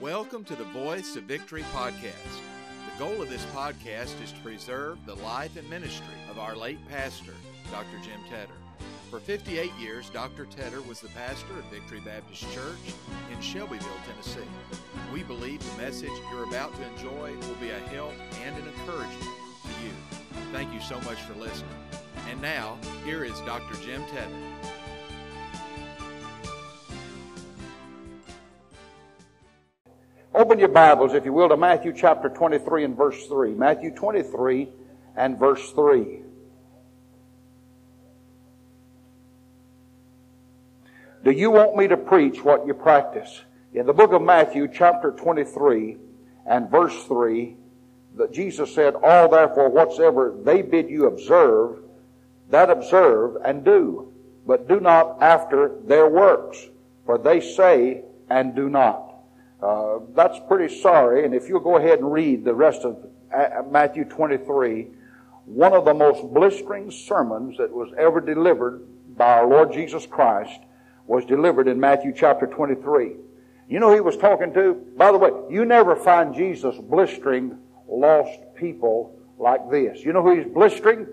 Welcome to the Voice of Victory podcast. The goal of this podcast is to preserve the life and ministry of our late pastor, Dr. Jim Tedder. For 58 years, Dr. Tedder was the pastor of Victory Baptist Church in Shelbyville, Tennessee. We believe the message you're about to enjoy will be a help and an encouragement to you. Thank you so much for listening. And now, here is Dr. Jim Tedder. Open your Bibles, if you will, to Matthew chapter 23 and verse 3. Matthew 23 and verse 3. Do you want me to preach what you practice? In the book of Matthew chapter 23 and verse 3, that Jesus said, All therefore whatsoever they bid you observe, that observe and do, but do not after their works, for they say and do not. Uh, that's pretty sorry. And if you'll go ahead and read the rest of uh, Matthew 23, one of the most blistering sermons that was ever delivered by our Lord Jesus Christ was delivered in Matthew chapter 23. You know he was talking to? By the way, you never find Jesus blistering lost people like this. You know who he's blistering?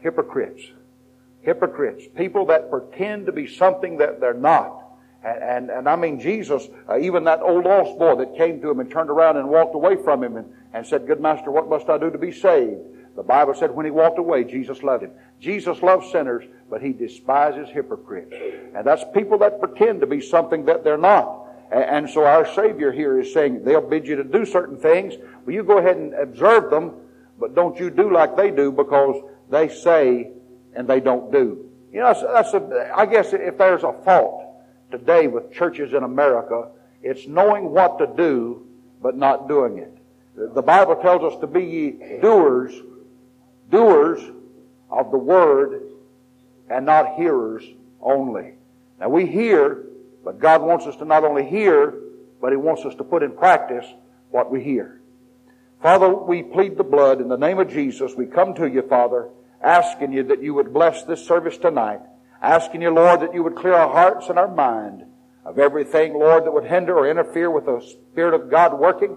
Hypocrites. Hypocrites. People that pretend to be something that they're not. And, and, and I mean, Jesus, uh, even that old lost boy that came to him and turned around and walked away from him and, and said, Good master, what must I do to be saved? The Bible said when he walked away, Jesus loved him. Jesus loves sinners, but he despises hypocrites. And that's people that pretend to be something that they're not. And, so our Savior here is saying they'll bid you to do certain things. Well, you go ahead and observe them, but don't you do like they do because they say and they don't do. You know, that's, that's a, I guess if there's a fault, today with churches in America, it's knowing what to do, but not doing it. The Bible tells us to be ye doers, doers of the word, and not hearers only. Now we hear, but God wants us to not only hear, but He wants us to put in practice what we hear. Father, we plead the blood in the name of Jesus. We come to you, Father, asking you that you would bless this service tonight. Asking you, Lord, that you would clear our hearts and our mind of everything, Lord, that would hinder or interfere with the Spirit of God working.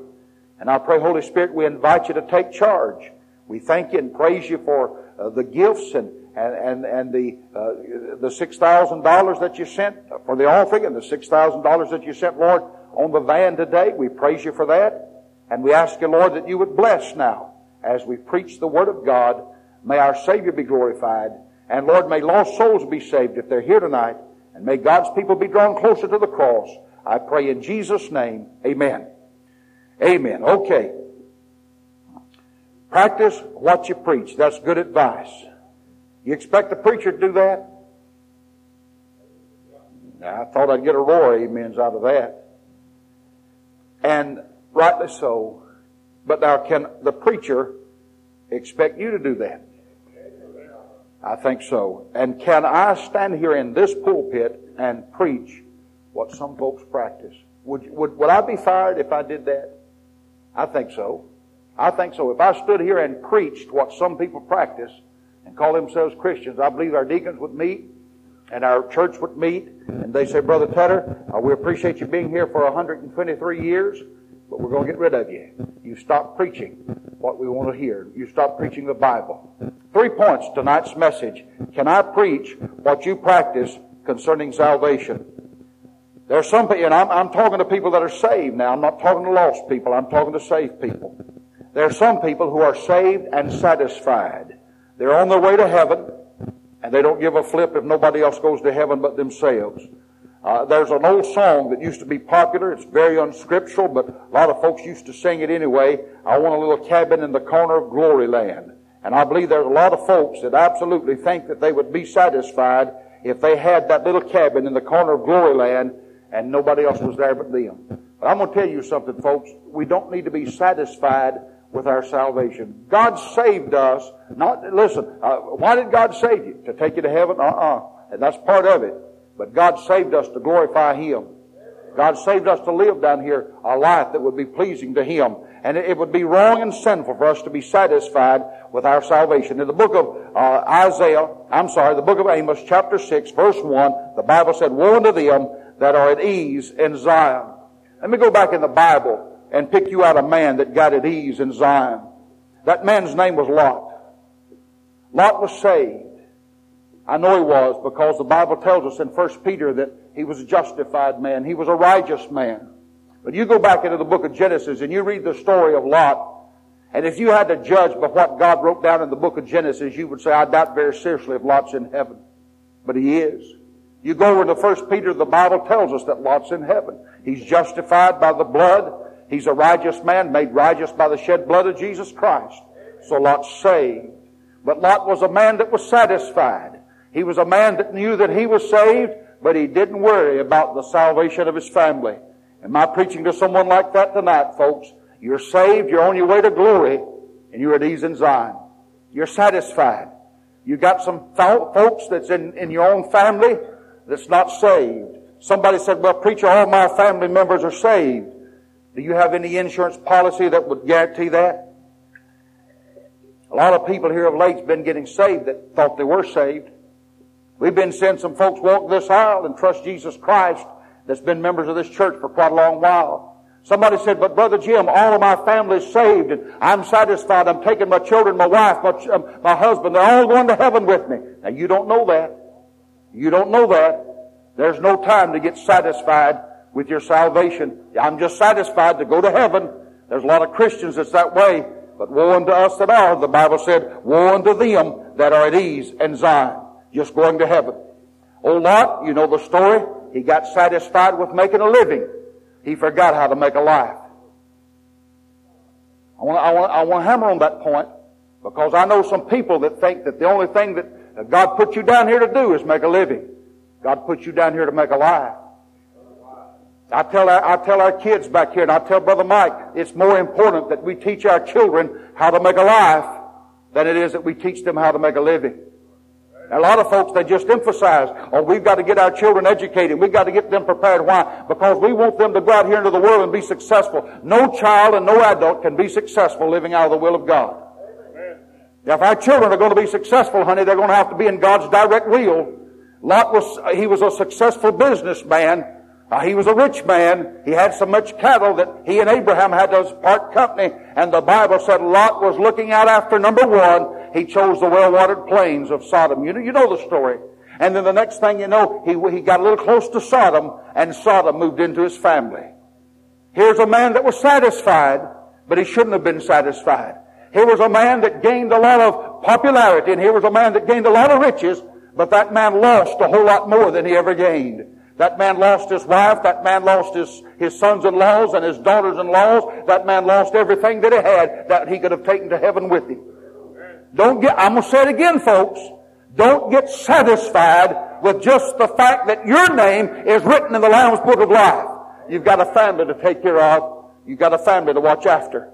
And I pray, Holy Spirit, we invite you to take charge. We thank you and praise you for uh, the gifts and, and, and, and the, uh, the $6,000 that you sent for the offering and the $6,000 that you sent, Lord, on the van today. We praise you for that. And we ask you, Lord, that you would bless now as we preach the Word of God. May our Savior be glorified. And Lord, may lost souls be saved if they're here tonight. And may God's people be drawn closer to the cross. I pray in Jesus' name. Amen. Amen. Okay. Practice what you preach. That's good advice. You expect the preacher to do that? I thought I'd get a roar amens out of that. And rightly so. But now can the preacher expect you to do that? I think so. And can I stand here in this pulpit and preach what some folks practice? Would, would, would I be fired if I did that? I think so. I think so. If I stood here and preached what some people practice and call themselves Christians, I believe our deacons would meet and our church would meet and they say, Brother Tedder, uh, we appreciate you being here for 123 years, but we're going to get rid of you. You stop preaching what we want to hear. You stop preaching the Bible. Three points tonight's message. Can I preach what you practice concerning salvation? There are some people, and I'm, I'm talking to people that are saved now. I'm not talking to lost people. I'm talking to saved people. There are some people who are saved and satisfied. They're on their way to heaven, and they don't give a flip if nobody else goes to heaven but themselves. Uh, there's an old song that used to be popular. It's very unscriptural, but a lot of folks used to sing it anyway. I want a little cabin in the corner of glory land. And I believe there's a lot of folks that absolutely think that they would be satisfied if they had that little cabin in the corner of glory land and nobody else was there but them. But I'm going to tell you something, folks. We don't need to be satisfied with our salvation. God saved us. Not listen. Uh, why did God save you? To take you to heaven? Uh-uh. And that's part of it. But God saved us to glorify Him. God saved us to live down here a life that would be pleasing to Him. And it would be wrong and sinful for us to be satisfied with our salvation. In the book of uh, Isaiah, I'm sorry, the book of Amos, chapter 6, verse 1, the Bible said, Woe unto them that are at ease in Zion. Let me go back in the Bible and pick you out a man that got at ease in Zion. That man's name was Lot. Lot was saved. I know he was because the Bible tells us in 1 Peter that he was a justified man. He was a righteous man. But you go back into the book of Genesis and you read the story of Lot. And if you had to judge by what God wrote down in the book of Genesis, you would say, I doubt very seriously if Lot's in heaven. But he is. You go over to 1 Peter, the Bible tells us that Lot's in heaven. He's justified by the blood. He's a righteous man, made righteous by the shed blood of Jesus Christ. So Lot's saved. But Lot was a man that was satisfied. He was a man that knew that he was saved, but he didn't worry about the salvation of his family. Am I preaching to someone like that tonight, folks? You're saved, you're on your way to glory, and you're at ease in Zion. You're satisfied. You got some folks that's in, in your own family that's not saved. Somebody said, well, preacher, all my family members are saved. Do you have any insurance policy that would guarantee that? A lot of people here of late have been getting saved that thought they were saved. We've been seeing some folks walk this aisle and trust Jesus Christ that's been members of this church for quite a long while. Somebody said, but Brother Jim, all of my family's saved and I'm satisfied. I'm taking my children, my wife, my, um, my husband. They're all going to heaven with me. Now you don't know that. You don't know that. There's no time to get satisfied with your salvation. I'm just satisfied to go to heaven. There's a lot of Christians that's that way. But woe unto us that are, the Bible said, woe unto them that are at ease and Zion, just going to heaven. Old Lot, you know the story. He got satisfied with making a living. He forgot how to make a life. I want, I want, I want to hammer on that point because I know some people that think that the only thing that God put you down here to do is make a living. God put you down here to make a life. I tell our, I tell our kids back here, and I tell Brother Mike, it's more important that we teach our children how to make a life than it is that we teach them how to make a living. A lot of folks, they just emphasize, oh, we've got to get our children educated. We've got to get them prepared. Why? Because we want them to go out here into the world and be successful. No child and no adult can be successful living out of the will of God. now If our children are going to be successful, honey, they're going to have to be in God's direct will Lot was, he was a successful businessman. Uh, he was a rich man. He had so much cattle that he and Abraham had to part company. And the Bible said Lot was looking out after number one. He chose the well-watered plains of Sodom. You know, you know the story. And then the next thing you know, he, he got a little close to Sodom and Sodom moved into his family. Here's a man that was satisfied, but he shouldn't have been satisfied. Here was a man that gained a lot of popularity and here was a man that gained a lot of riches, but that man lost a whole lot more than he ever gained. That man lost his wife. That man lost his, his sons-in-laws and his daughters-in-laws. That man lost everything that he had that he could have taken to heaven with him. Don't get, I'm going to say it again, folks. Don't get satisfied with just the fact that your name is written in the Lamb's Book of Life. You've got a family to take care of. You've got a family to watch after.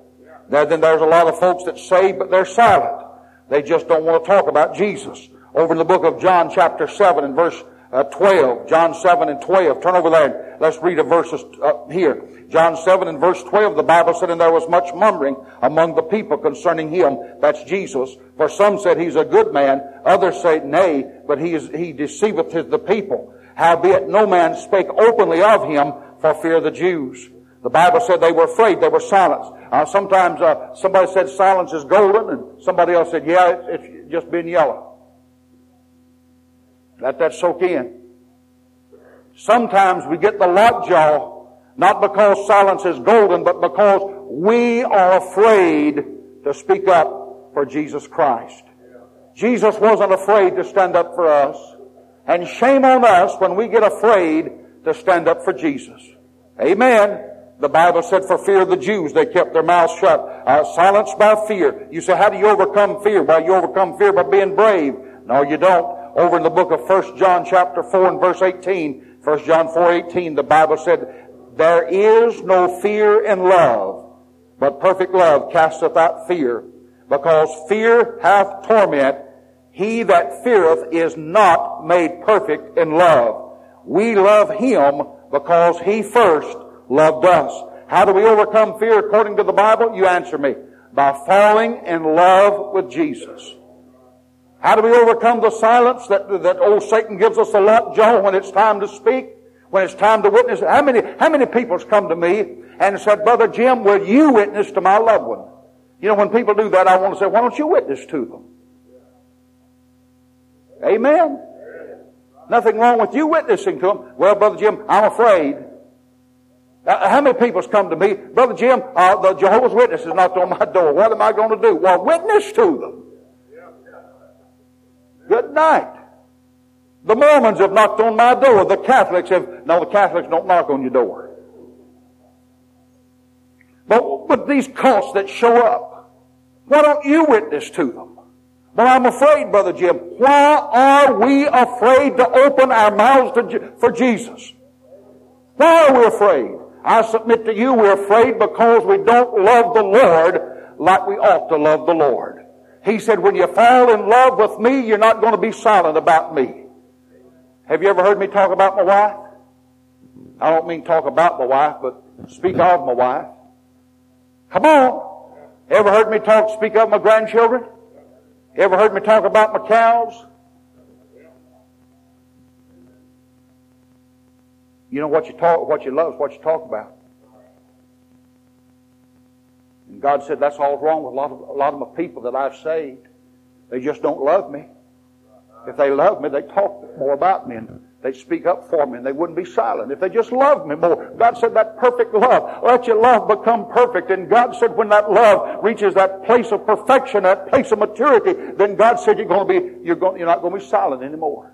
There, then there's a lot of folks that say, but they're silent. They just don't want to talk about Jesus over in the book of John chapter 7 and verse uh, 12. John 7 and 12. Turn over there let's read a verse uh, here. John 7 and verse 12, the Bible said, And there was much murmuring among the people concerning him. That's Jesus. For some said he's a good man. Others say, Nay, but he, is, he deceiveth the people. Howbeit no man spake openly of him for fear of the Jews. The Bible said they were afraid. They were silenced. Uh, sometimes uh, somebody said silence is golden, and somebody else said, yeah, it's, it's just been yellow. Let that soak in. Sometimes we get the lockjaw, not because silence is golden, but because we are afraid to speak up for Jesus Christ. Jesus wasn't afraid to stand up for us. And shame on us when we get afraid to stand up for Jesus. Amen. The Bible said for fear of the Jews, they kept their mouths shut, uh, silenced by fear. You say, how do you overcome fear? Well, you overcome fear by being brave. No, you don't over in the book of 1 John chapter 4 and verse 18, 1 John 4:18 the Bible said, There is no fear in love, but perfect love casteth out fear, because fear hath torment. He that feareth is not made perfect in love. We love him because he first loved us. How do we overcome fear according to the Bible? You answer me. By falling in love with Jesus. How do we overcome the silence that, that old Satan gives us a lockjaw when it's time to speak? When it's time to witness, how many, how many people's come to me and said, Brother Jim, will you witness to my loved one? You know, when people do that, I want to say, why don't you witness to them? Amen. Nothing wrong with you witnessing to them. Well, Brother Jim, I'm afraid. Uh, how many people's come to me, Brother Jim, uh, the Jehovah's Witnesses knocked on my door. What am I going to do? Well, witness to them. Good night. The Mormons have knocked on my door. The Catholics have, no, the Catholics don't knock on your door. But, but these cults that show up, why don't you witness to them? But I'm afraid, Brother Jim, why are we afraid to open our mouths to, for Jesus? Why are we afraid? I submit to you, we're afraid because we don't love the Lord like we ought to love the Lord. He said, when you fall in love with me, you're not going to be silent about me. Have you ever heard me talk about my wife? I don't mean talk about my wife, but speak of my wife. Come on. Ever heard me talk, speak of my grandchildren? Ever heard me talk about my cows? You know what you talk, what you love is what you talk about. And God said that's all wrong with a lot of a lot of my people that I've saved. They just don't love me. If they love me, they'd talk more about me and they'd speak up for me and they wouldn't be silent. If they just loved me more. God said that perfect love. Let your love become perfect. And God said when that love reaches that place of perfection, that place of maturity, then God said you're going to be, you're going, you're not going to be silent anymore.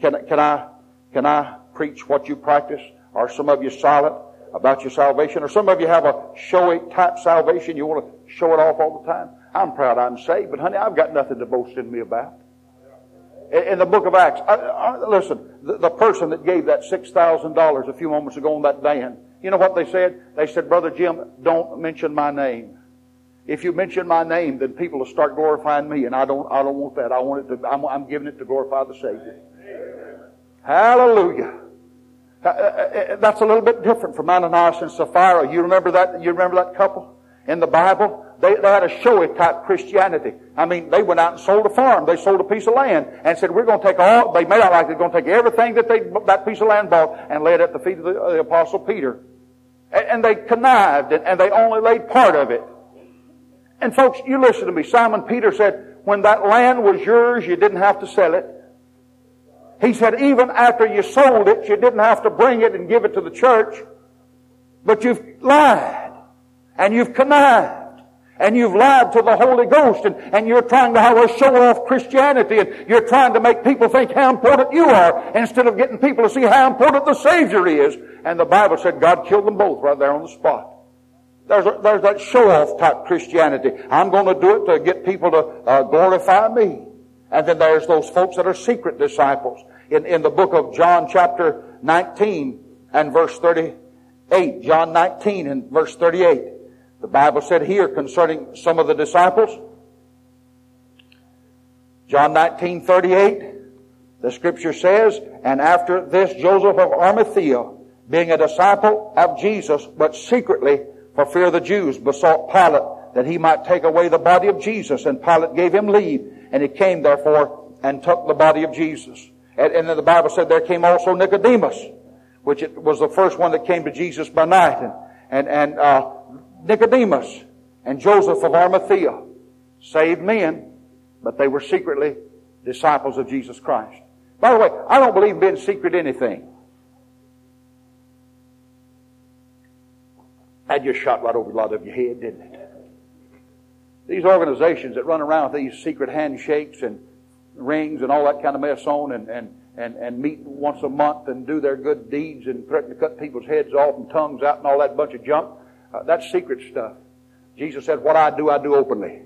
Can, can I, can I preach what you practice? Are some of you silent about your salvation? Or some of you have a showy type salvation? You want to show it off all the time? I'm proud I'm saved, but honey, I've got nothing to boast in me about in the book of Acts. I, I, listen, the, the, person that gave that $6,000 a few moments ago on that van, you know what they said? They said, Brother Jim, don't mention my name. If you mention my name, then people will start glorifying me, and I don't, I don't want that. I want it to, I'm, I'm giving it to glorify the Savior. Hallelujah. Uh, uh, uh, that's a little bit different from Ananias and Sapphira. You remember that? You remember that couple in the Bible? They, they had a showy type Christianity. I mean, they went out and sold a farm. They sold a piece of land and said, we're going to take all, they made out like they're going to take everything that they, that piece of land bought and lay it at the feet of the, the apostle Peter. And, and they connived and, and they only laid part of it. And folks, you listen to me. Simon Peter said, when that land was yours, you didn't have to sell it. He said, even after you sold it, you didn't have to bring it and give it to the church. But you've lied and you've connived and you've lied to the Holy Ghost and, and you're trying to have a show off Christianity and you're trying to make people think how important you are instead of getting people to see how important the Savior is. And the Bible said God killed them both right there on the spot. There's, a, there's that show off type Christianity. I'm going to do it to get people to uh, glorify me. And then there's those folks that are secret disciples. In, in the book of John chapter 19 and verse 38, John 19 and verse 38, the Bible said here concerning some of the disciples, John 19, 38, the scripture says, And after this Joseph of Arimathea, being a disciple of Jesus, but secretly for fear of the Jews, besought Pilate that he might take away the body of Jesus. And Pilate gave him leave, and he came therefore and took the body of Jesus. And, and then the Bible said there came also Nicodemus, which was the first one that came to Jesus by night. And, and, and uh, Nicodemus and Joseph of Arimathea, saved men, but they were secretly disciples of Jesus Christ. By the way, I don't believe in being secret anything. That just shot right over a lot of your head, didn't it? These organizations that run around with these secret handshakes and rings and all that kind of mess on and, and, and, and meet once a month and do their good deeds and threaten to cut people's heads off and tongues out and all that bunch of junk. Uh, that's secret stuff. Jesus said, what I do, I do openly.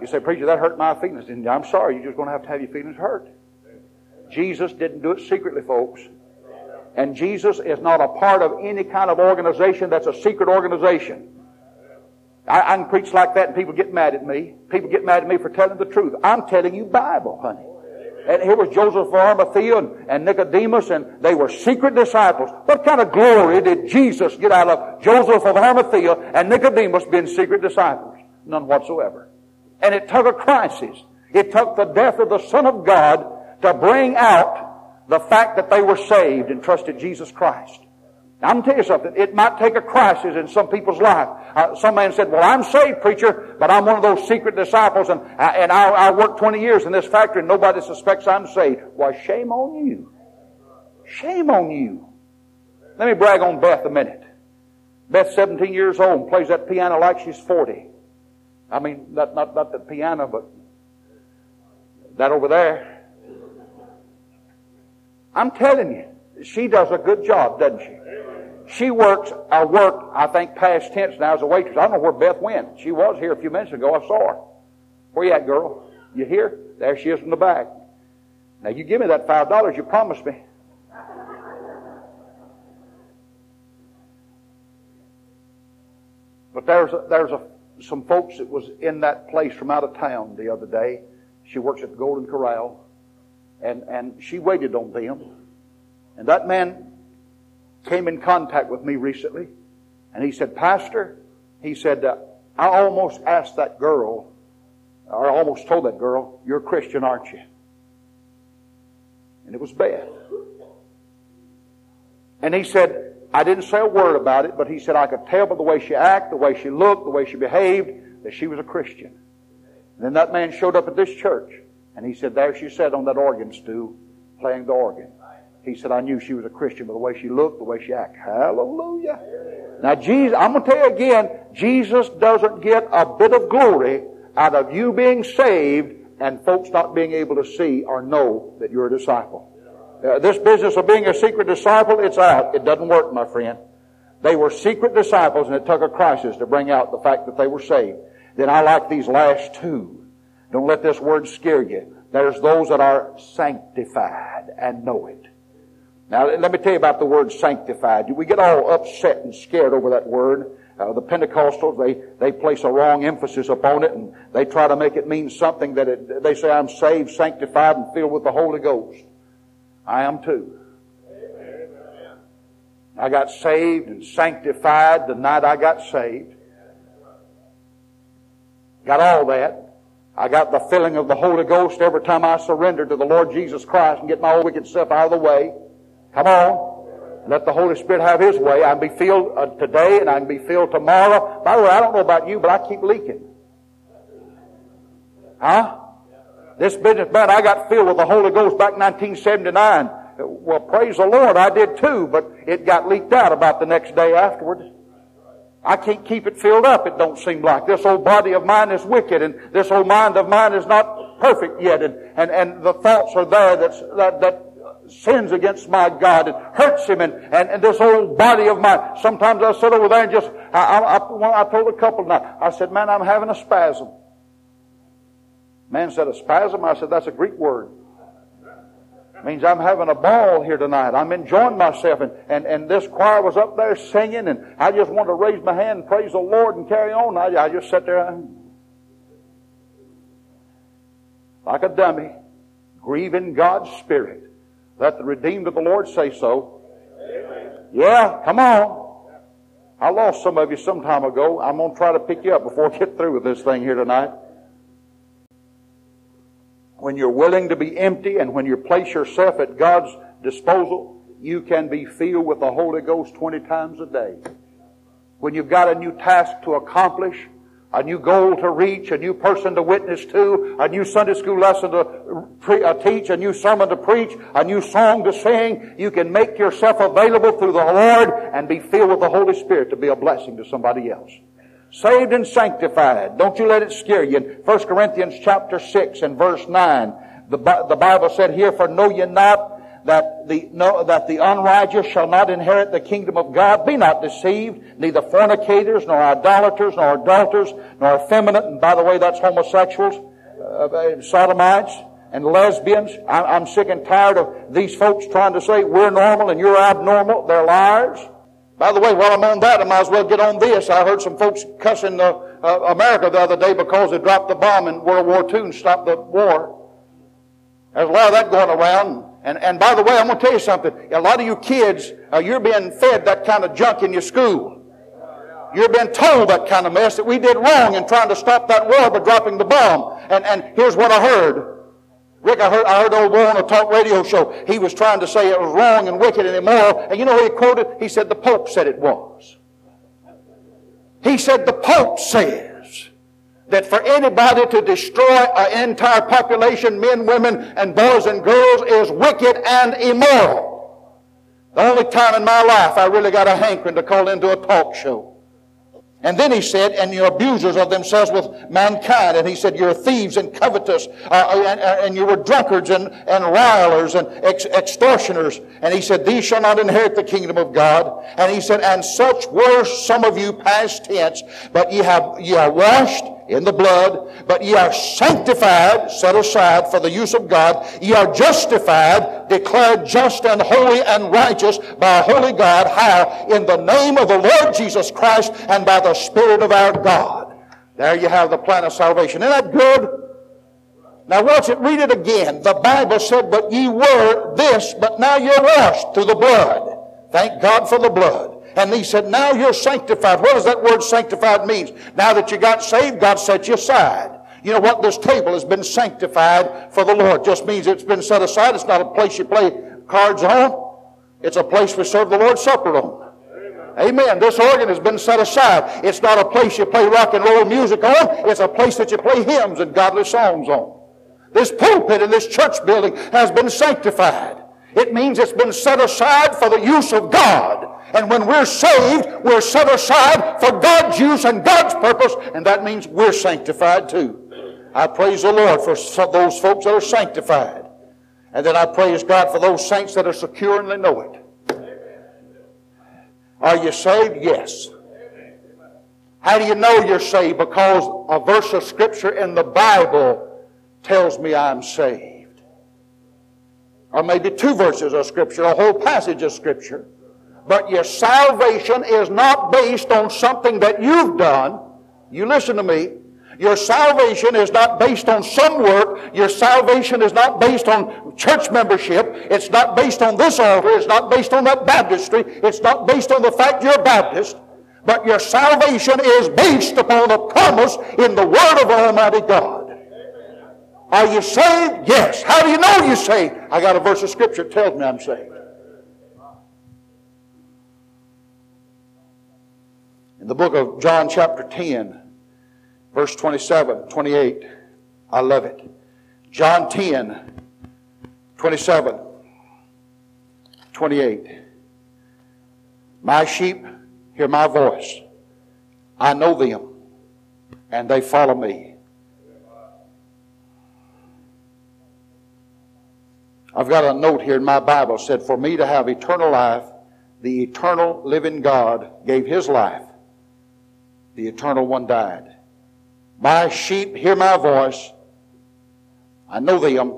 You say, preacher, that hurt my feelings. And I'm sorry, you're just going to have to have your feelings hurt. Jesus didn't do it secretly, folks. And Jesus is not a part of any kind of organization that's a secret organization. I, I, can preach like that and people get mad at me. People get mad at me for telling the truth. I'm telling you Bible, honey. And here was Joseph of Arimathea and, and Nicodemus, and they were secret disciples. What kind of glory did Jesus get out of Joseph of Arimathea and Nicodemus being secret disciples? None whatsoever. And it took a crisis. It took the death of the Son of God to bring out the fact that they were saved and trusted Jesus Christ. I'm tell you something. It might take a crisis in some people's life. Uh, some man said, well, I'm saved, preacher, but I'm one of those secret disciples and, uh, and I, I worked 20 years in this factory and nobody suspects I'm saved. Why, shame on you. Shame on you. Let me brag on Beth a minute. Beth's 17 years old plays that piano like she's 40. I mean, not, not, not the piano, but that over there. I'm telling you, she does a good job, doesn't she? She works, I work, I think past tense now as a waitress. I don't know where Beth went. She was here a few minutes ago. I saw her. Where you at, girl? You here? There she is in the back. Now you give me that five dollars you promised me. But there's a, there's a, some folks that was in that place from out of town the other day. She works at the Golden Corral, and and she waited on them. And that man came in contact with me recently, and he said, Pastor, he said, uh, I almost asked that girl, or I almost told that girl, you're a Christian, aren't you? And it was Beth. And he said, I didn't say a word about it, but he said I could tell by the way she acted, the way she looked, the way she behaved, that she was a Christian. And then that man showed up at this church, and he said, there she sat on that organ stool, playing the organ. He said, I knew she was a Christian by the way she looked, the way she acted. Hallelujah. Now, Jesus, I'm going to tell you again, Jesus doesn't get a bit of glory out of you being saved and folks not being able to see or know that you're a disciple. Uh, this business of being a secret disciple, it's out. It doesn't work, my friend. They were secret disciples and it took a crisis to bring out the fact that they were saved. Then I like these last two. Don't let this word scare you. There's those that are sanctified and know it. Now, let me tell you about the word sanctified. We get all upset and scared over that word. Uh, the Pentecostals, they, they place a wrong emphasis upon it and they try to make it mean something that it, they say, I'm saved, sanctified, and filled with the Holy Ghost. I am too. I got saved and sanctified the night I got saved. Got all that. I got the filling of the Holy Ghost every time I surrendered to the Lord Jesus Christ and get my old wicked self out of the way. Come on. Let the Holy Spirit have His way. I can be filled uh, today and I can be filled tomorrow. By the way, I don't know about you, but I keep leaking. Huh? This business, man, I got filled with the Holy Ghost back in 1979. Well, praise the Lord, I did too, but it got leaked out about the next day afterwards. I can't keep it filled up, it don't seem like. This old body of mine is wicked, and this old mind of mine is not perfect yet, and, and, and the thoughts are there that's, that, that sins against my God and hurts him and, and, and this old body of mine. Sometimes I sit over there and just, I, I, I, told a couple now, I said, man, I'm having a spasm. Man said, a spasm? I said, that's a Greek word. Means I'm having a ball here tonight. I'm enjoying myself. And, and, and this choir was up there singing, and I just wanted to raise my hand and praise the Lord and carry on. I, I just sat there like a dummy, grieving God's Spirit. Let the redeemed of the Lord say so. Yeah, come on. I lost some of you some time ago. I'm going to try to pick you up before I get through with this thing here tonight. When you're willing to be empty and when you place yourself at God's disposal, you can be filled with the Holy Ghost 20 times a day. When you've got a new task to accomplish, a new goal to reach, a new person to witness to, a new Sunday school lesson to pre- uh, teach, a new sermon to preach, a new song to sing. You can make yourself available through the Lord and be filled with the Holy Spirit to be a blessing to somebody else. Saved and sanctified. Don't you let it scare you. In 1 Corinthians chapter 6 and verse 9, the, the Bible said here, For know ye not that the, no, that the unrighteous shall not inherit the kingdom of God. Be not deceived, neither fornicators, nor idolaters, nor adulterers, nor effeminate, and by the way, that's homosexuals, uh, sodomites, and lesbians. I'm, I'm sick and tired of these folks trying to say we're normal and you're abnormal. They're liars. By the way, while I'm on that, I might as well get on this. I heard some folks cussing uh, uh, America the other day because they dropped the bomb in World War II and stopped the war. There's a lot of that going around. And, and by the way, I'm going to tell you something. A lot of you kids, uh, you're being fed that kind of junk in your school. You're being told that kind of mess that we did wrong in trying to stop that war by dropping the bomb. And, and here's what I heard. Rick, I heard, I heard old boy on a talk radio show. He was trying to say it was wrong and wicked and immoral. And you know what he quoted? He said the Pope said it was. He said the Pope says that for anybody to destroy an entire population, men, women, and boys and girls, is wicked and immoral. The only time in my life I really got a hankering to call into a talk show. And then he said, and you're abusers of themselves with mankind. And he said, you're thieves and covetous, uh, uh and, uh, and, you were drunkards and, and rioters and ex- extortioners. And he said, these shall not inherit the kingdom of God. And he said, and such were some of you past tense, but ye have, ye are washed in the blood, but ye are sanctified, set aside for the use of God. Ye are justified, declared just and holy and righteous by a holy God. How? In the name of the Lord Jesus Christ and by the Spirit of our God. There you have the plan of salvation. Isn't that good? Now watch it, read it again. The Bible said, but ye were this, but now you're washed through the blood. Thank God for the blood. And he said, now you're sanctified. What does that word sanctified mean? Now that you got saved, God set you aside. You know what? This table has been sanctified for the Lord. Just means it's been set aside. It's not a place you play cards on. It's a place we serve the Lord's Supper on. Amen. This organ has been set aside. It's not a place you play rock and roll music on. It's a place that you play hymns and godly songs on. This pulpit in this church building has been sanctified. It means it's been set aside for the use of God. And when we're saved, we're set aside for God's use and God's purpose, and that means we're sanctified too. I praise the Lord for those folks that are sanctified. And then I praise God for those saints that are secure and they know it. Are you saved? Yes. How do you know you're saved? Because a verse of Scripture in the Bible tells me I'm saved. Or maybe two verses of Scripture, a whole passage of Scripture. But your salvation is not based on something that you've done. You listen to me. Your salvation is not based on some work. Your salvation is not based on church membership. It's not based on this altar. It's not based on that baptistry. It's not based on the fact you're a Baptist. But your salvation is based upon the promise in the Word of Almighty God. Are you saved? Yes. How do you know you're saved? I got a verse of Scripture that tells me I'm saved. In the book of John, chapter 10, verse 27, 28, I love it. John 10, 27, 28. My sheep hear my voice. I know them, and they follow me. I've got a note here in my Bible said, For me to have eternal life, the eternal living God gave his life the eternal one died. My sheep hear my voice. I know them,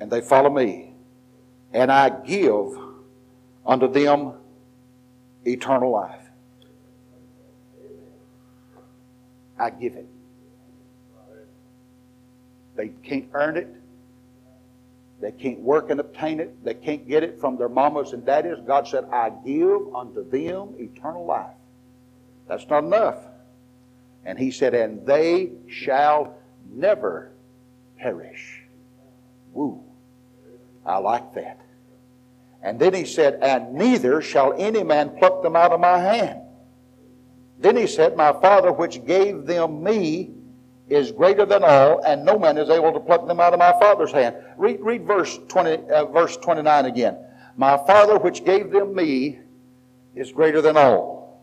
and they follow me. And I give unto them eternal life. I give it. They can't earn it. They can't work and obtain it. They can't get it from their mamas and daddies. God said, I give unto them eternal life. That's not enough. And he said, And they shall never perish. Woo. I like that. And then he said, And neither shall any man pluck them out of my hand. Then he said, My Father which gave them me is greater than all, and no man is able to pluck them out of my Father's hand. Read, read verse, 20, uh, verse 29 again. My Father which gave them me is greater than all.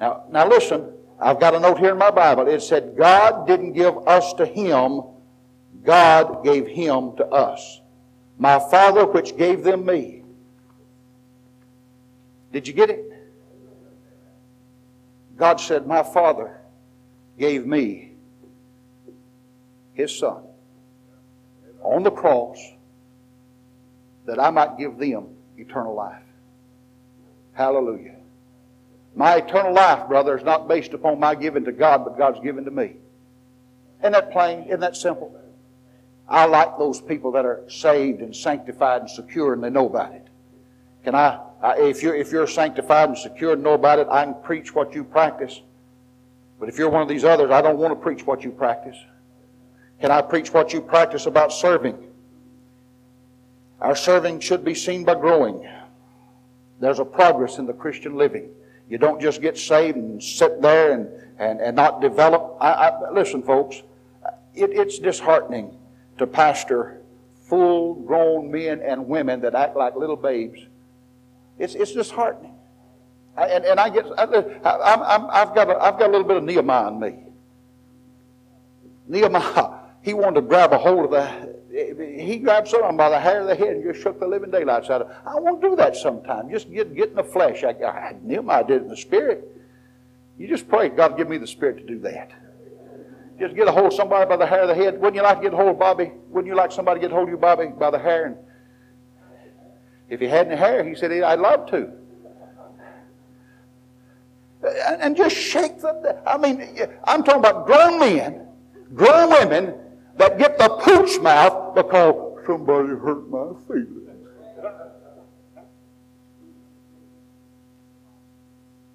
Now, now listen, I've got a note here in my Bible. It said, God didn't give us to him, God gave him to us. My Father, which gave them me. Did you get it? God said, My Father gave me his Son on the cross that I might give them eternal life. Hallelujah. My eternal life, brother, is not based upon my giving to God, but God's given to me. Isn't that plain? Isn't that simple? I like those people that are saved and sanctified and secure and they know about it. Can I, I if, you're, if you're sanctified and secure and know about it, I can preach what you practice. But if you're one of these others, I don't want to preach what you practice. Can I preach what you practice about serving? Our serving should be seen by growing. There's a progress in the Christian living. You don't just get saved and sit there and, and, and not develop. I, I, listen, folks, it, it's disheartening to pastor full grown men and women that act like little babes. It's, it's disheartening. I, and, and I get, I, have got a, I've got a little bit of Nehemiah in me. Nehemiah, he wanted to grab a hold of the, he grabbed someone by the hair of the head and just shook the living daylights out of I want to do that sometime. Just get, get in the flesh. I, knew I, did in the spirit. You just pray, God, give me the spirit to do that. Just get a hold of somebody by the hair of the head. Wouldn't you like to get a hold of Bobby? Wouldn't you like somebody to get a hold of you, Bobby, by the hair? And if he had any hair, he said, I'd love to. And just shake the. I mean, I'm talking about grown men, grown women that get the pooch mouth because somebody hurt my feelings.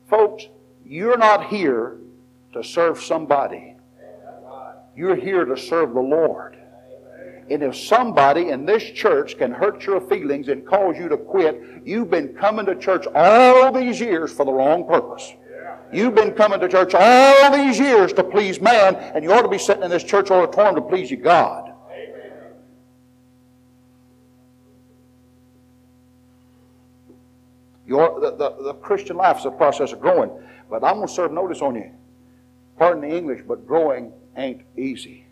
Folks, you're not here to serve somebody. You're here to serve the Lord. And if somebody in this church can hurt your feelings and cause you to quit, you've been coming to church all these years for the wrong purpose. You've been coming to church all these years to please man, and you ought to be sitting in this church auditorium to please you, God. Your, the, the, the Christian life is a process of growing. But I'm going to serve notice on you. Pardon the English, but growing ain't easy.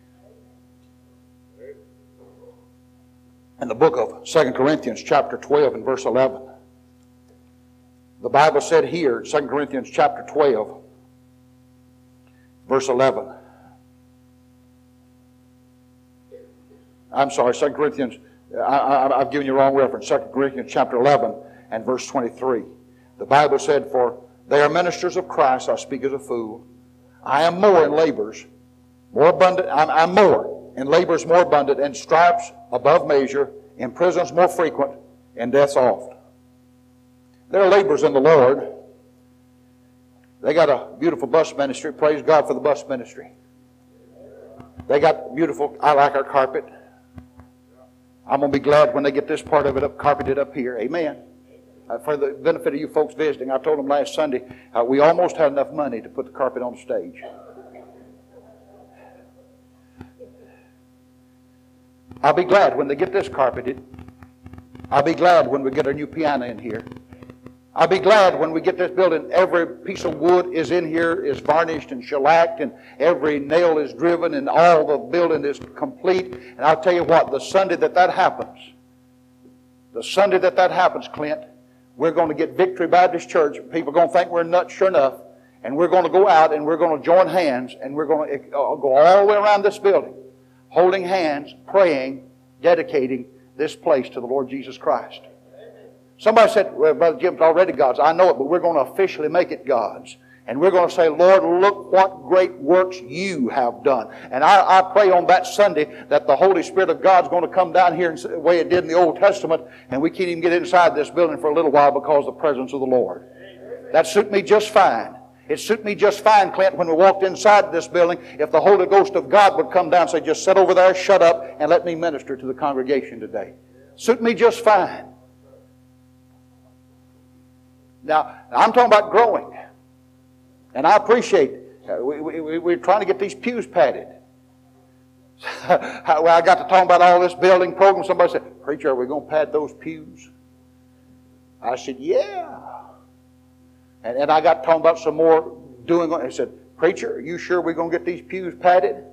In the book of 2 Corinthians, chapter 12, and verse 11, the Bible said here, 2 Corinthians chapter 12, verse 11. I'm sorry, 2 Corinthians, I, have given you the wrong reference. 2 Corinthians chapter 11 and verse 23. The Bible said, For they are ministers of Christ, I speak as a fool. I am more in labors, more abundant, I'm, I'm more, in labors more abundant, in stripes above measure, in prisons more frequent, in deaths oft. They're laborers in the Lord. They got a beautiful bus ministry. Praise God for the bus ministry. They got beautiful, I like our carpet. I'm going to be glad when they get this part of it up, carpeted up here. Amen. Uh, for the benefit of you folks visiting, I told them last Sunday uh, we almost had enough money to put the carpet on the stage. I'll be glad when they get this carpeted. I'll be glad when we get our new piano in here. I'll be glad when we get this building. Every piece of wood is in here, is varnished and shellacked, and every nail is driven, and all the building is complete. And I'll tell you what, the Sunday that that happens, the Sunday that that happens, Clint, we're going to get Victory Baptist Church. People are going to think we're nuts, sure enough. And we're going to go out and we're going to join hands and we're going to uh, go all the way around this building, holding hands, praying, dedicating this place to the Lord Jesus Christ. Somebody said, well, Brother Jim's already God's. I know it, but we're going to officially make it God's. And we're going to say, Lord, look what great works you have done. And I, I pray on that Sunday that the Holy Spirit of God's going to come down here the way it did in the Old Testament, and we can't even get inside this building for a little while because of the presence of the Lord. That suit me just fine. It suit me just fine, Clint, when we walked inside this building, if the Holy Ghost of God would come down and say, just sit over there, shut up, and let me minister to the congregation today. Suit me just fine. Now, I'm talking about growing. And I appreciate uh, we, we, we're trying to get these pews padded. well, I got to talking about all this building program. Somebody said, Preacher, are we going to pad those pews? I said, Yeah. And, and I got talking about some more doing. I said, Preacher, are you sure we're going to get these pews padded?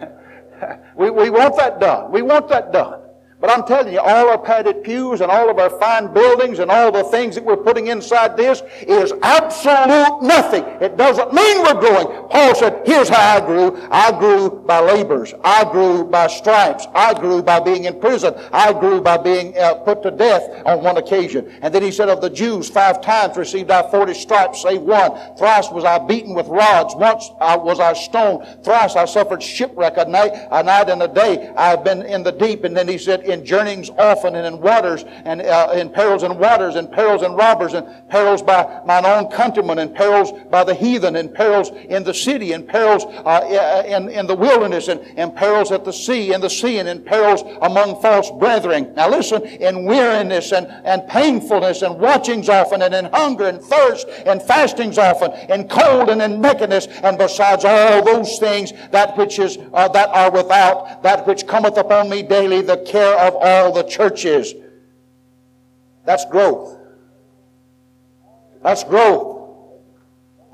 we, we want that done. We want that done. But I'm telling you, all our padded pews and all of our fine buildings and all the things that we're putting inside this is absolute nothing. It doesn't mean we're growing. Paul said, here's how I grew. I grew by labors. I grew by stripes. I grew by being in prison. I grew by being uh, put to death on one occasion. And then he said, of the Jews, five times received I forty stripes, save one. Thrice was I beaten with rods. Once I was I stoned. Thrice I suffered shipwreck. A night, a night and a day I have been in the deep. And then he said, in journeyings often, and in waters, and uh, in perils and waters, and perils and robbers, and perils by mine own countrymen, and perils by the heathen, and perils in the city, and perils uh, in, in the wilderness, and, and perils at the sea, in the sea, and in perils among false brethren. Now listen, in weariness and, and painfulness, and watchings often, and in hunger and thirst, and fastings often, and cold and in nakedness, and besides all those things, that which is uh, that are without, that which cometh upon me daily, the care of all the churches. That's growth. That's growth.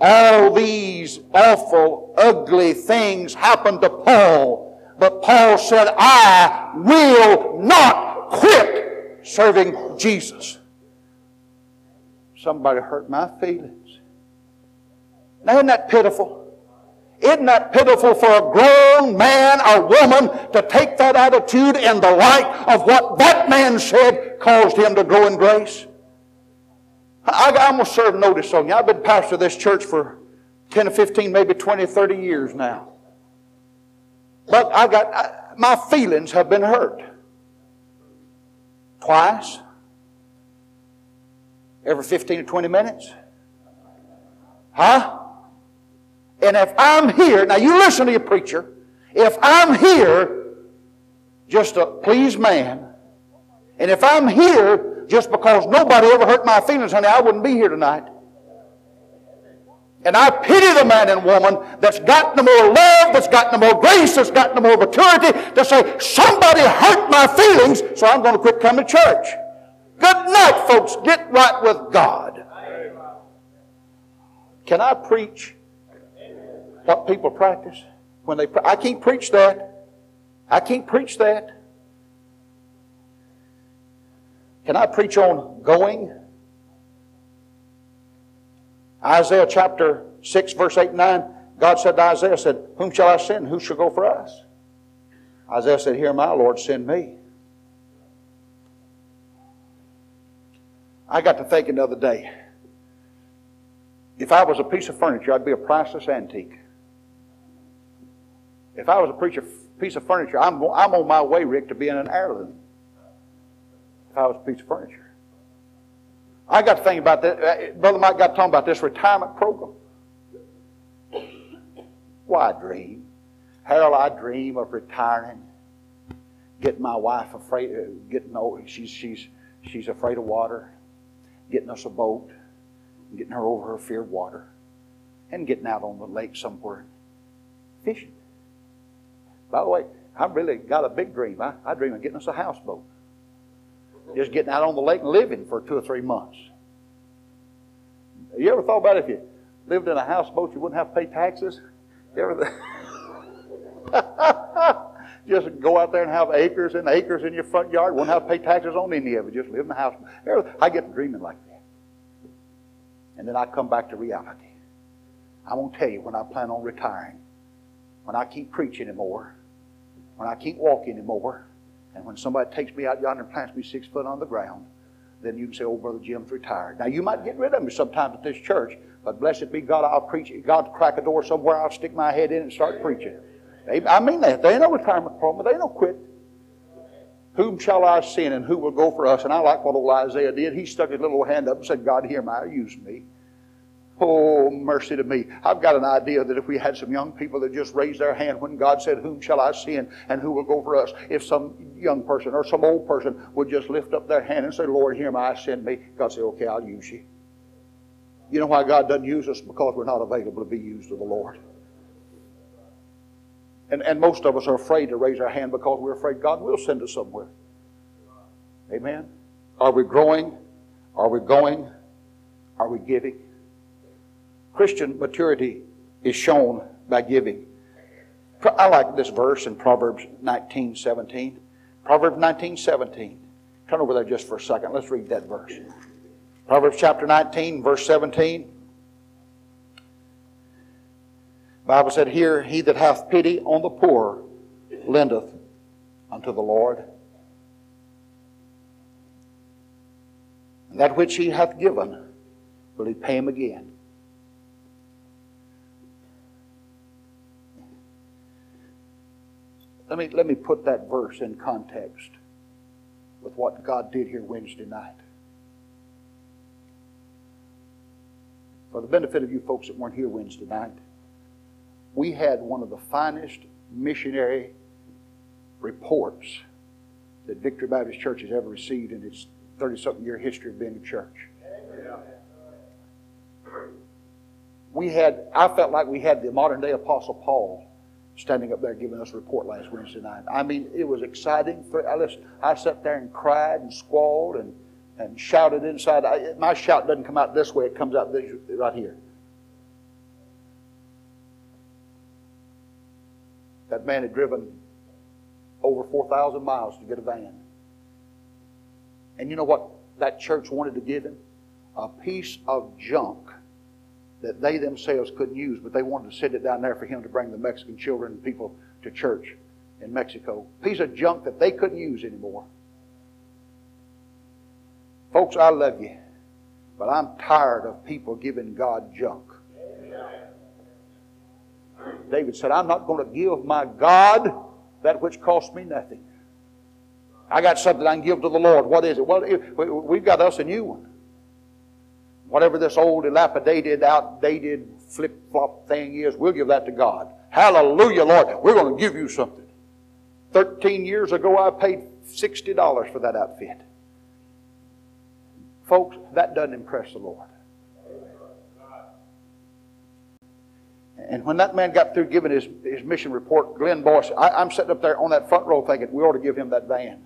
All these awful, ugly things happened to Paul, but Paul said, I will not quit serving Jesus. Somebody hurt my feelings. Now, isn't that pitiful? Isn't that pitiful for a grown man or woman to take that attitude in the light of what that man said caused him to grow in grace? I, I'm going to serve notice on you. I've been pastor of this church for 10 or 15, maybe 20, 30 years now. But I got, I, my feelings have been hurt. Twice. Every 15 or 20 minutes. Huh? And if I'm here, now you listen to your preacher, if I'm here just to please man, and if I'm here just because nobody ever hurt my feelings, honey, I wouldn't be here tonight. And I pity the man and woman that's got no more love, that's got no more grace, that's got no more maturity to say, somebody hurt my feelings, so I'm going to quit coming to church. Good night, folks. Get right with God. Can I preach what people practice when they. I can't preach that. I can't preach that. Can I preach on going? Isaiah chapter 6, verse 8 and 9. God said to Isaiah, said, Whom shall I send? Who shall go for us? Isaiah said, Here, my Lord, send me. I got to thinking the other day. If I was a piece of furniture, I'd be a priceless antique. If I was a preacher, piece of furniture, I'm, I'm on my way, Rick, to being an heirloom. If I was a piece of furniture. I got to think about that. Uh, Brother Mike got talking about this retirement program. Why I dream? Harold, I dream of retiring, getting my wife afraid, uh, getting old. She's, she's, she's afraid of water, getting us a boat, getting her over her fear of water, and getting out on the lake somewhere fishing. By the way, I've really got a big dream. I, I dream of getting us a houseboat. Just getting out on the lake and living for two or three months. You ever thought about if you lived in a houseboat, you wouldn't have to pay taxes? You ever? just go out there and have acres and acres in your front yard. Won't have to pay taxes on any of it. Just live in the house. I get dreaming like that. And then I come back to reality. I'm going to tell you when I plan on retiring, when I keep preaching anymore, when I can't walk anymore, and when somebody takes me out yonder and plants me six foot on the ground, then you can say, "Oh, brother Jim's retired." Now you might get rid of me sometimes at this church, but blessed be God, I'll preach. God crack a door somewhere, I'll stick my head in and start preaching. I mean that. There ain't no retirement program. They no quit. Whom shall I send, and who will go for us? And I like what old Isaiah did. He stuck his little hand up and said, "God, hear my use me." Oh, mercy to me. I've got an idea that if we had some young people that just raised their hand when God said, Whom shall I send and who will go for us? If some young person or some old person would just lift up their hand and say, Lord, hear my, send me, God say, Okay, I'll use you. You know why God doesn't use us? Because we're not available to be used of the Lord. And, and most of us are afraid to raise our hand because we're afraid God will send us somewhere. Amen? Are we growing? Are we going? Are we giving? Christian maturity is shown by giving. I like this verse in Proverbs 19 17. Proverbs 19 17. Turn over there just for a second. Let's read that verse. Proverbs chapter 19, verse 17. Bible said, Here he that hath pity on the poor lendeth unto the Lord. And that which he hath given will he pay him again. Let me, let me put that verse in context. with what God did here Wednesday night. For the benefit of you folks that weren't here Wednesday night, we had one of the finest missionary reports that Victory Baptist Church has ever received in its 30 something year history of being a church. We had, I felt like we had the modern day Apostle Paul standing up there giving us a report last Wednesday night. I mean, it was exciting. I, listened, I sat there and cried and squalled and, and shouted inside. I, my shout doesn't come out this way, it comes out this, right here. That man had driven over 4,000 miles to get a van. And you know what that church wanted to give him? A piece of junk that they themselves couldn't use, but they wanted to send it down there for him to bring the Mexican children and people to church in Mexico. Piece of junk that they couldn't use anymore. Folks, I love you, but I'm tired of people giving God junk. David said, I'm not going to give my God that which costs me nothing. I got something I can give to the Lord. What is it? Well, we've got us a new one. Whatever this old, dilapidated, outdated, flip flop thing is, we'll give that to God. Hallelujah, Lord. We're going to give you something. Thirteen years ago, I paid $60 for that outfit. Folks, that doesn't impress the Lord. And when that man got through giving his, his mission report, Glenn Boyce, I, am sitting up there on that front row thinking, we ought to give him that van.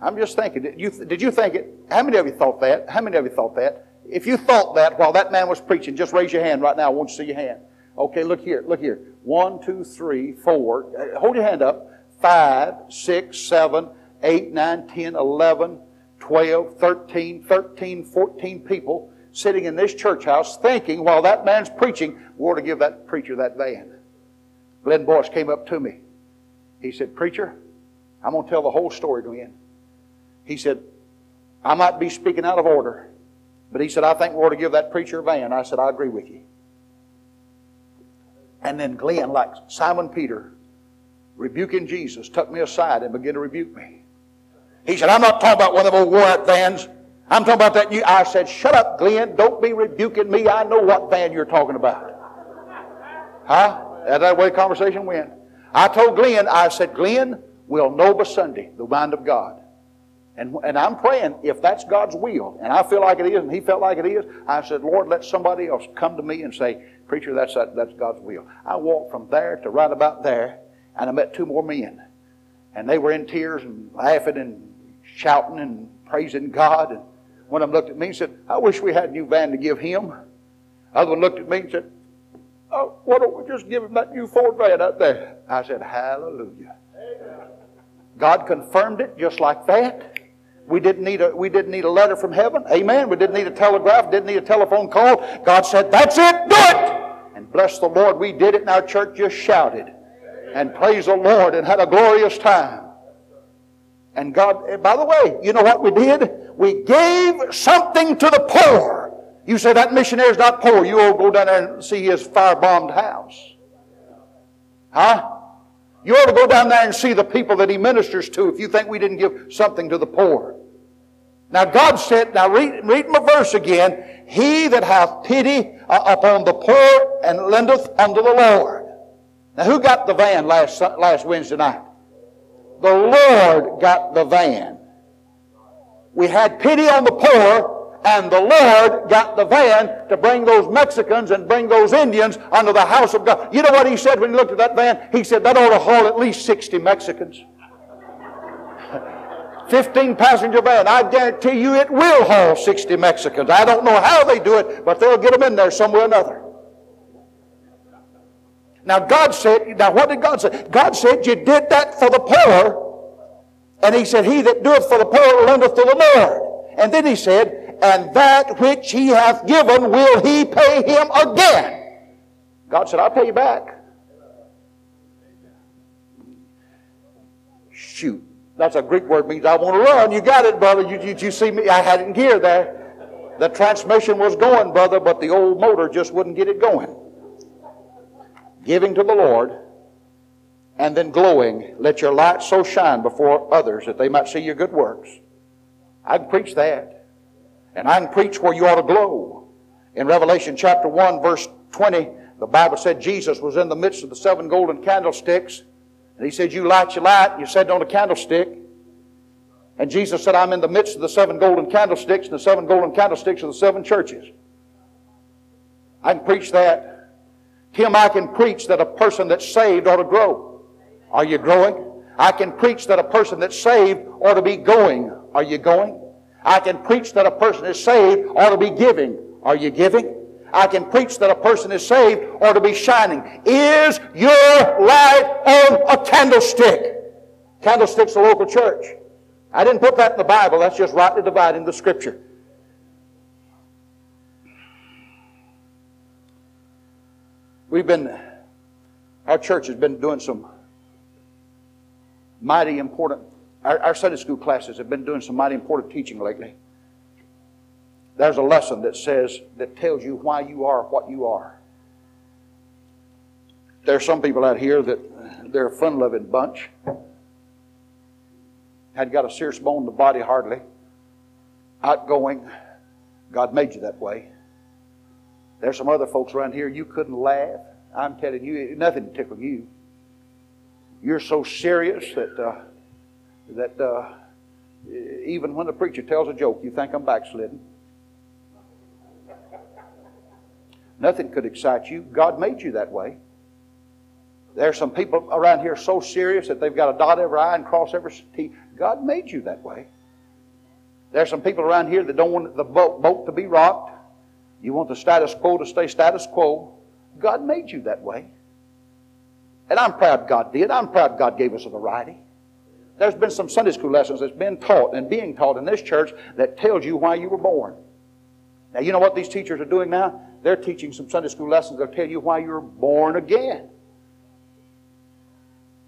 I'm just thinking, did you, did you think it? How many of you thought that? How many of you thought that? If you thought that while that man was preaching, just raise your hand right now. I want to see your hand. Okay, look here, look here. One, two, three, four. Uh, hold your hand up. Five, six, seven, eight, nine, ten, eleven, twelve, thirteen, thirteen, fourteen people sitting in this church house thinking while that man's preaching, we ought to give that preacher that van. Glenn Boyce came up to me. He said, Preacher, I'm going to tell the whole story, Glenn. He said, I might be speaking out of order, but he said, I think we ought to give that preacher a van. I said, I agree with you. And then Glenn, like Simon Peter, rebuking Jesus, took me aside and began to rebuke me. He said, I'm not talking about one of them old worn out vans. I'm talking about that. You I said, shut up, Glenn. Don't be rebuking me. I know what van you're talking about. Huh? That's that way the conversation went. I told Glenn, I said, Glenn, we'll know by Sunday the mind of God. And, and I'm praying, if that's God's will, and I feel like it is, and he felt like it is, I said, Lord, let somebody else come to me and say, Preacher, that's, that, that's God's will. I walked from there to right about there, and I met two more men. And they were in tears and laughing and shouting and praising God. And one of them looked at me and said, I wish we had a new van to give him. The other one looked at me and said, Oh, why don't we just give him that new Ford van out there? I said, Hallelujah. Amen. God confirmed it just like that. We didn't need a we didn't need a letter from heaven. Amen. We didn't need a telegraph, didn't need a telephone call. God said, That's it, do it! And bless the Lord, we did it, and our church just shouted and praised the Lord and had a glorious time. And God, eh, by the way, you know what we did? We gave something to the poor. You say that missionary's not poor. You all go down there and see his firebombed house. Huh? You ought to go down there and see the people that he ministers to if you think we didn't give something to the poor. Now God said, now read, read my verse again. He that hath pity uh, upon the poor and lendeth unto the Lord. Now who got the van last, last Wednesday night? The Lord got the van. We had pity on the poor, and the Lord got the van to bring those Mexicans and bring those Indians under the house of God. You know what he said when he looked at that van? He said, that ought to haul at least 60 Mexicans. 15 passenger van. I guarantee you it will haul 60 Mexicans. I don't know how they do it, but they'll get them in there somewhere or another. Now God said, now what did God say? God said you did that for the poor. And he said, he that doeth for the poor lendeth to the Lord. And then he said, and that which he hath given will he pay him again. God said, I'll pay you back. Shoot. That's a Greek word means I want to run. You got it, brother. You, you, you see me? I had it in gear there. The transmission was going, brother, but the old motor just wouldn't get it going giving to the Lord, and then glowing, let your light so shine before others that they might see your good works I can preach that. And I can preach where you ought to glow. In Revelation chapter 1, verse 20, the Bible said Jesus was in the midst of the seven golden candlesticks. And he said, You light your light, you set on a candlestick. And Jesus said, I'm in the midst of the seven golden candlesticks, and the seven golden candlesticks are the seven churches. I can preach that. Tim, I can preach that a person that's saved ought to grow. Are you growing? I can preach that a person that's saved ought to be going. Are you going? I can preach that a person is saved ought to be giving. Are you giving? I can preach that a person is saved or to be shining. Is your light on a candlestick? Candlestick's a local church. I didn't put that in the Bible. That's just rightly dividing the Scripture. We've been, our church has been doing some mighty important, our, our Sunday school classes have been doing some mighty important teaching lately. There's a lesson that says, that tells you why you are what you are. There are some people out here that they're a fun loving bunch had got a serious bone in the body hardly, outgoing. God made you that way. There's some other folks around here you couldn't laugh. I'm telling you, nothing to tickle you. You're so serious that uh, that uh, even when the preacher tells a joke, you think I'm backslidden. Nothing could excite you. God made you that way. There's some people around here so serious that they've got a dot every I and cross every T. God made you that way. There's some people around here that don't want the boat, boat to be rocked. You want the status quo to stay status quo. God made you that way. And I'm proud God did. I'm proud God gave us a variety. There's been some Sunday school lessons that's been taught and being taught in this church that tells you why you were born. Now, you know what these teachers are doing now? They're teaching some Sunday school lessons that'll tell you why you were born again.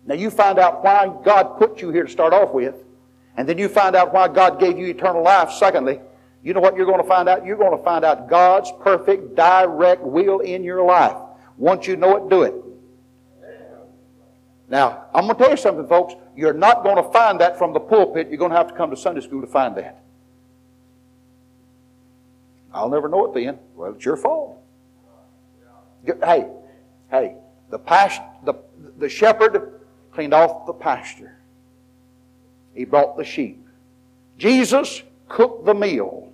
Now you find out why God put you here to start off with, and then you find out why God gave you eternal life, secondly. You know what you're going to find out? You're going to find out God's perfect, direct will in your life. Once you know it, do it. Now, I'm going to tell you something, folks. You're not going to find that from the pulpit. You're going to have to come to Sunday school to find that. I'll never know it then. Well, it's your fault. Hey, hey, the, past, the, the shepherd cleaned off the pasture. He brought the sheep. Jesus cooked the meal.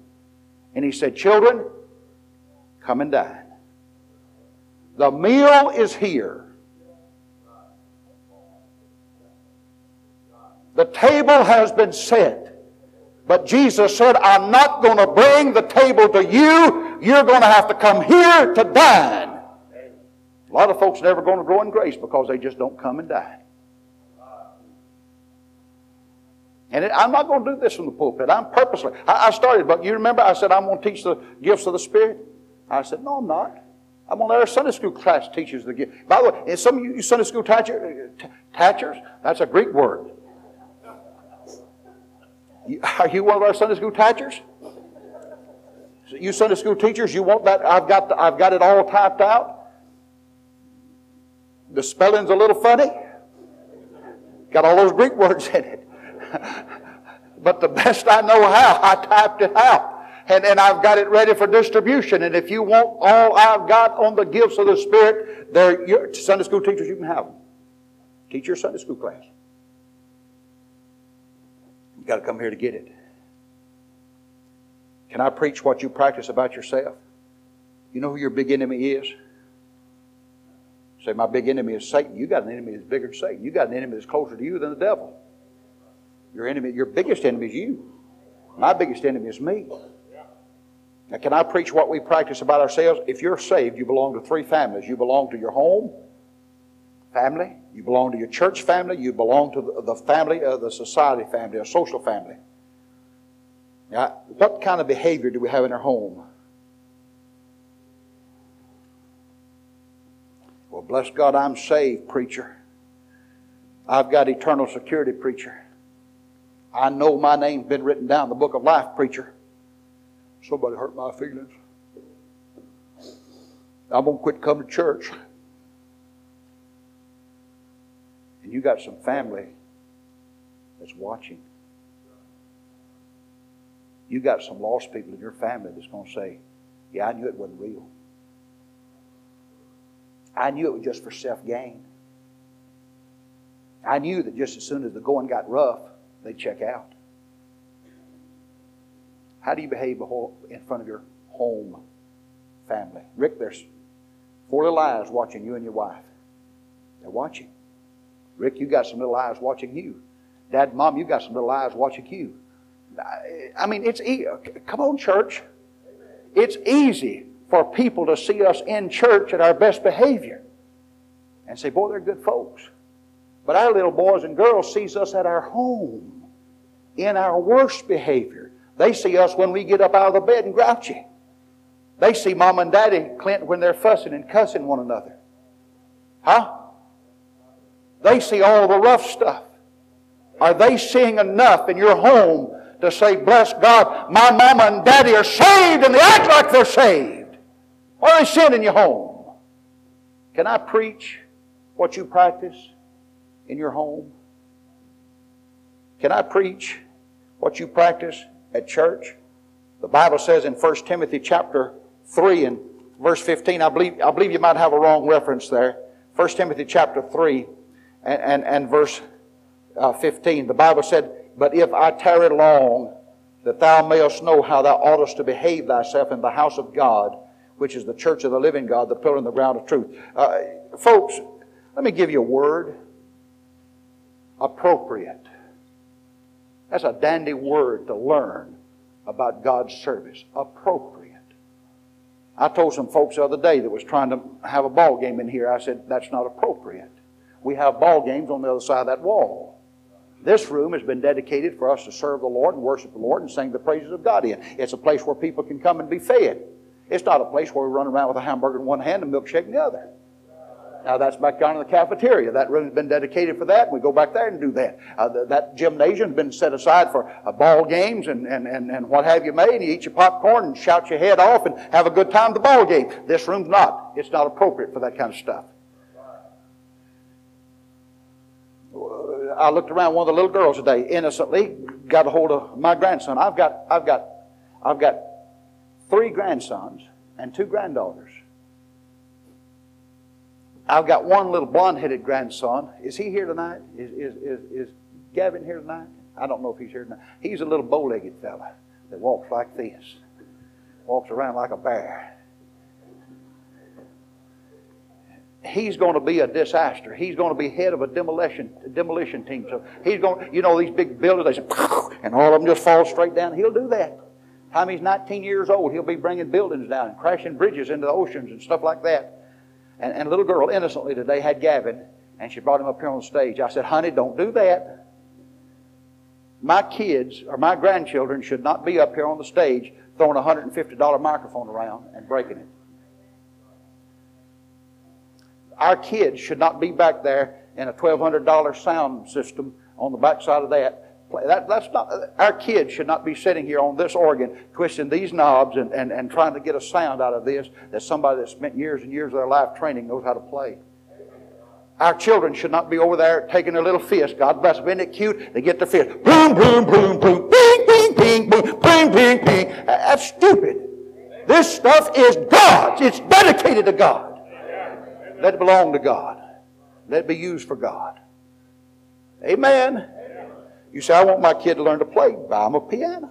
And he said, Children, come and dine. The meal is here. The table has been set. But Jesus said, I'm not going to bring the table to you. You're going to have to come here to dine. A lot of folks never going to grow in grace because they just don't come and dine. And it, I'm not going to do this from the pulpit. I'm purposely. I, I, started, but you remember I said I'm going to teach the gifts of the Spirit? I said, no, I'm not. I'm going to let our Sunday school class teachers the gift. By the way, some of you Sunday school teacher, tatchers, that's a Greek word. Are you one of our Sunday school teachers? You Sunday school teachers, you want that? I've got, the, I've got it all typed out. The spelling's a little funny. Got all those Greek words in it. but the best I know how, I typed it out. And, and I've got it ready for distribution. And if you want all I've got on the gifts of the Spirit, they're your Sunday school teachers, you can have them. Teach your Sunday school class. You've got to come here to get it. Can I preach what you practice about yourself? You know who your big enemy is? Say, my big enemy is Satan. You got an enemy that's bigger than Satan. You got an enemy that's closer to you than the devil. Your enemy, your biggest enemy is you. My biggest enemy is me. Now, can I preach what we practice about ourselves? If you're saved, you belong to three families. You belong to your home family, you belong to your church family, you belong to the, family of the society family, a social family. Now, what kind of behavior do we have in our home? Well, bless God, I'm saved, preacher. I've got eternal security, preacher. I know my name's been written down in the book of life, preacher. Somebody hurt my feelings. I'm going to quit coming to church. And you got some family that's watching. you got some lost people in your family that's going to say, Yeah, I knew it wasn't real. I knew it was just for self gain. I knew that just as soon as the going got rough, they'd check out. How do you behave in front of your home family? Rick, there's four little eyes watching you and your wife. They're watching. Rick, you got some little eyes watching you. Dad, Mom, you got some little eyes watching you. I mean, it's easy. Come on, church. It's easy for people to see us in church at our best behavior and say, boy, they're good folks. But our little boys and girls sees us at our home in our worst behavior. They see us when we get up out of the bed and grouchy. They see mom and daddy Clint when they're fussing and cussing one another. Huh? They see all the rough stuff. Are they seeing enough in your home to say, Bless God, my mama and daddy are saved and they act like they're saved? Or are they in your home? Can I preach what you practice in your home? Can I preach what you practice at church? The Bible says in 1 Timothy chapter 3 and verse 15, I believe, I believe you might have a wrong reference there. 1 Timothy chapter 3 and, and, and verse uh, 15. The Bible said, But if I tarry long, that thou mayest know how thou oughtest to behave thyself in the house of God, which is the church of the living God, the pillar and the ground of truth. Uh, folks, let me give you a word. Appropriate. That's a dandy word to learn about God's service. Appropriate. I told some folks the other day that was trying to have a ball game in here, I said, that's not appropriate. We have ball games on the other side of that wall. This room has been dedicated for us to serve the Lord and worship the Lord and sing the praises of God in. It's a place where people can come and be fed. It's not a place where we run around with a hamburger in one hand and a milkshake in the other. Now that's back down in the cafeteria. That room has been dedicated for that. We go back there and do that. Uh, that gymnasium's been set aside for uh, ball games and, and, and, and what have you made. You eat your popcorn and shout your head off and have a good time at the ball game. This room's not. It's not appropriate for that kind of stuff. I looked around one of the little girls today, innocently, got a hold of my grandson. I've got, I've got, I've got three grandsons and two granddaughters. I've got one little blonde-headed grandson. Is he here tonight? Is, is, is, is Gavin here tonight? I don't know if he's here tonight. He's a little bow-legged fella that walks like this. Walks around like a bear. He's going to be a disaster. He's going to be head of a demolition demolition team. So he's going, you know, these big buildings, they say, and all of them just fall straight down. He'll do that. Time he's 19 years old, he'll be bringing buildings down and crashing bridges into the oceans and stuff like that. And, and a little girl innocently today had Gavin, and she brought him up here on stage. I said, honey, don't do that. My kids or my grandchildren should not be up here on the stage throwing a $150 microphone around and breaking it. Our kids should not be back there in a $1,200 sound system on the backside of that. that. That's not, our kids should not be sitting here on this organ twisting these knobs and, and, and trying to get a sound out of this that somebody that spent years and years of their life training knows how to play. Our children should not be over there taking their little fist. God bless them. Isn't it cute? They get their fist. Boom, boom, boom, boom. Bing, bing, bing, boom. Bing, bing, bing. That's stupid. This stuff is God's. It's dedicated to God. Let it belong to God. Let it be used for God. Amen. You say, I want my kid to learn to play. Buy him a piano.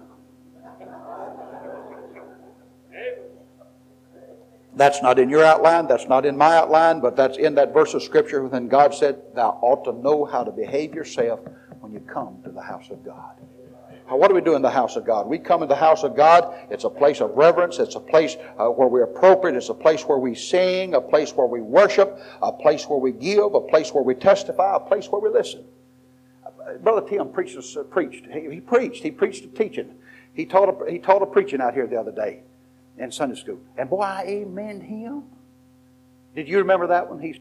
That's not in your outline. That's not in my outline, but that's in that verse of Scripture. Then God said, Thou ought to know how to behave yourself when you come to the house of God. What do we do in the house of God? We come in the house of God. It's a place of reverence. It's a place uh, where we're appropriate. It's a place where we sing, a place where we worship, a place where we give, a place where we testify, a place where we listen. Brother Tim preached. Uh, preached. He, he, preached. He preached a teaching. He taught a, he taught a preaching out here the other day in Sunday school. And boy, I amen him. Did you remember that one? He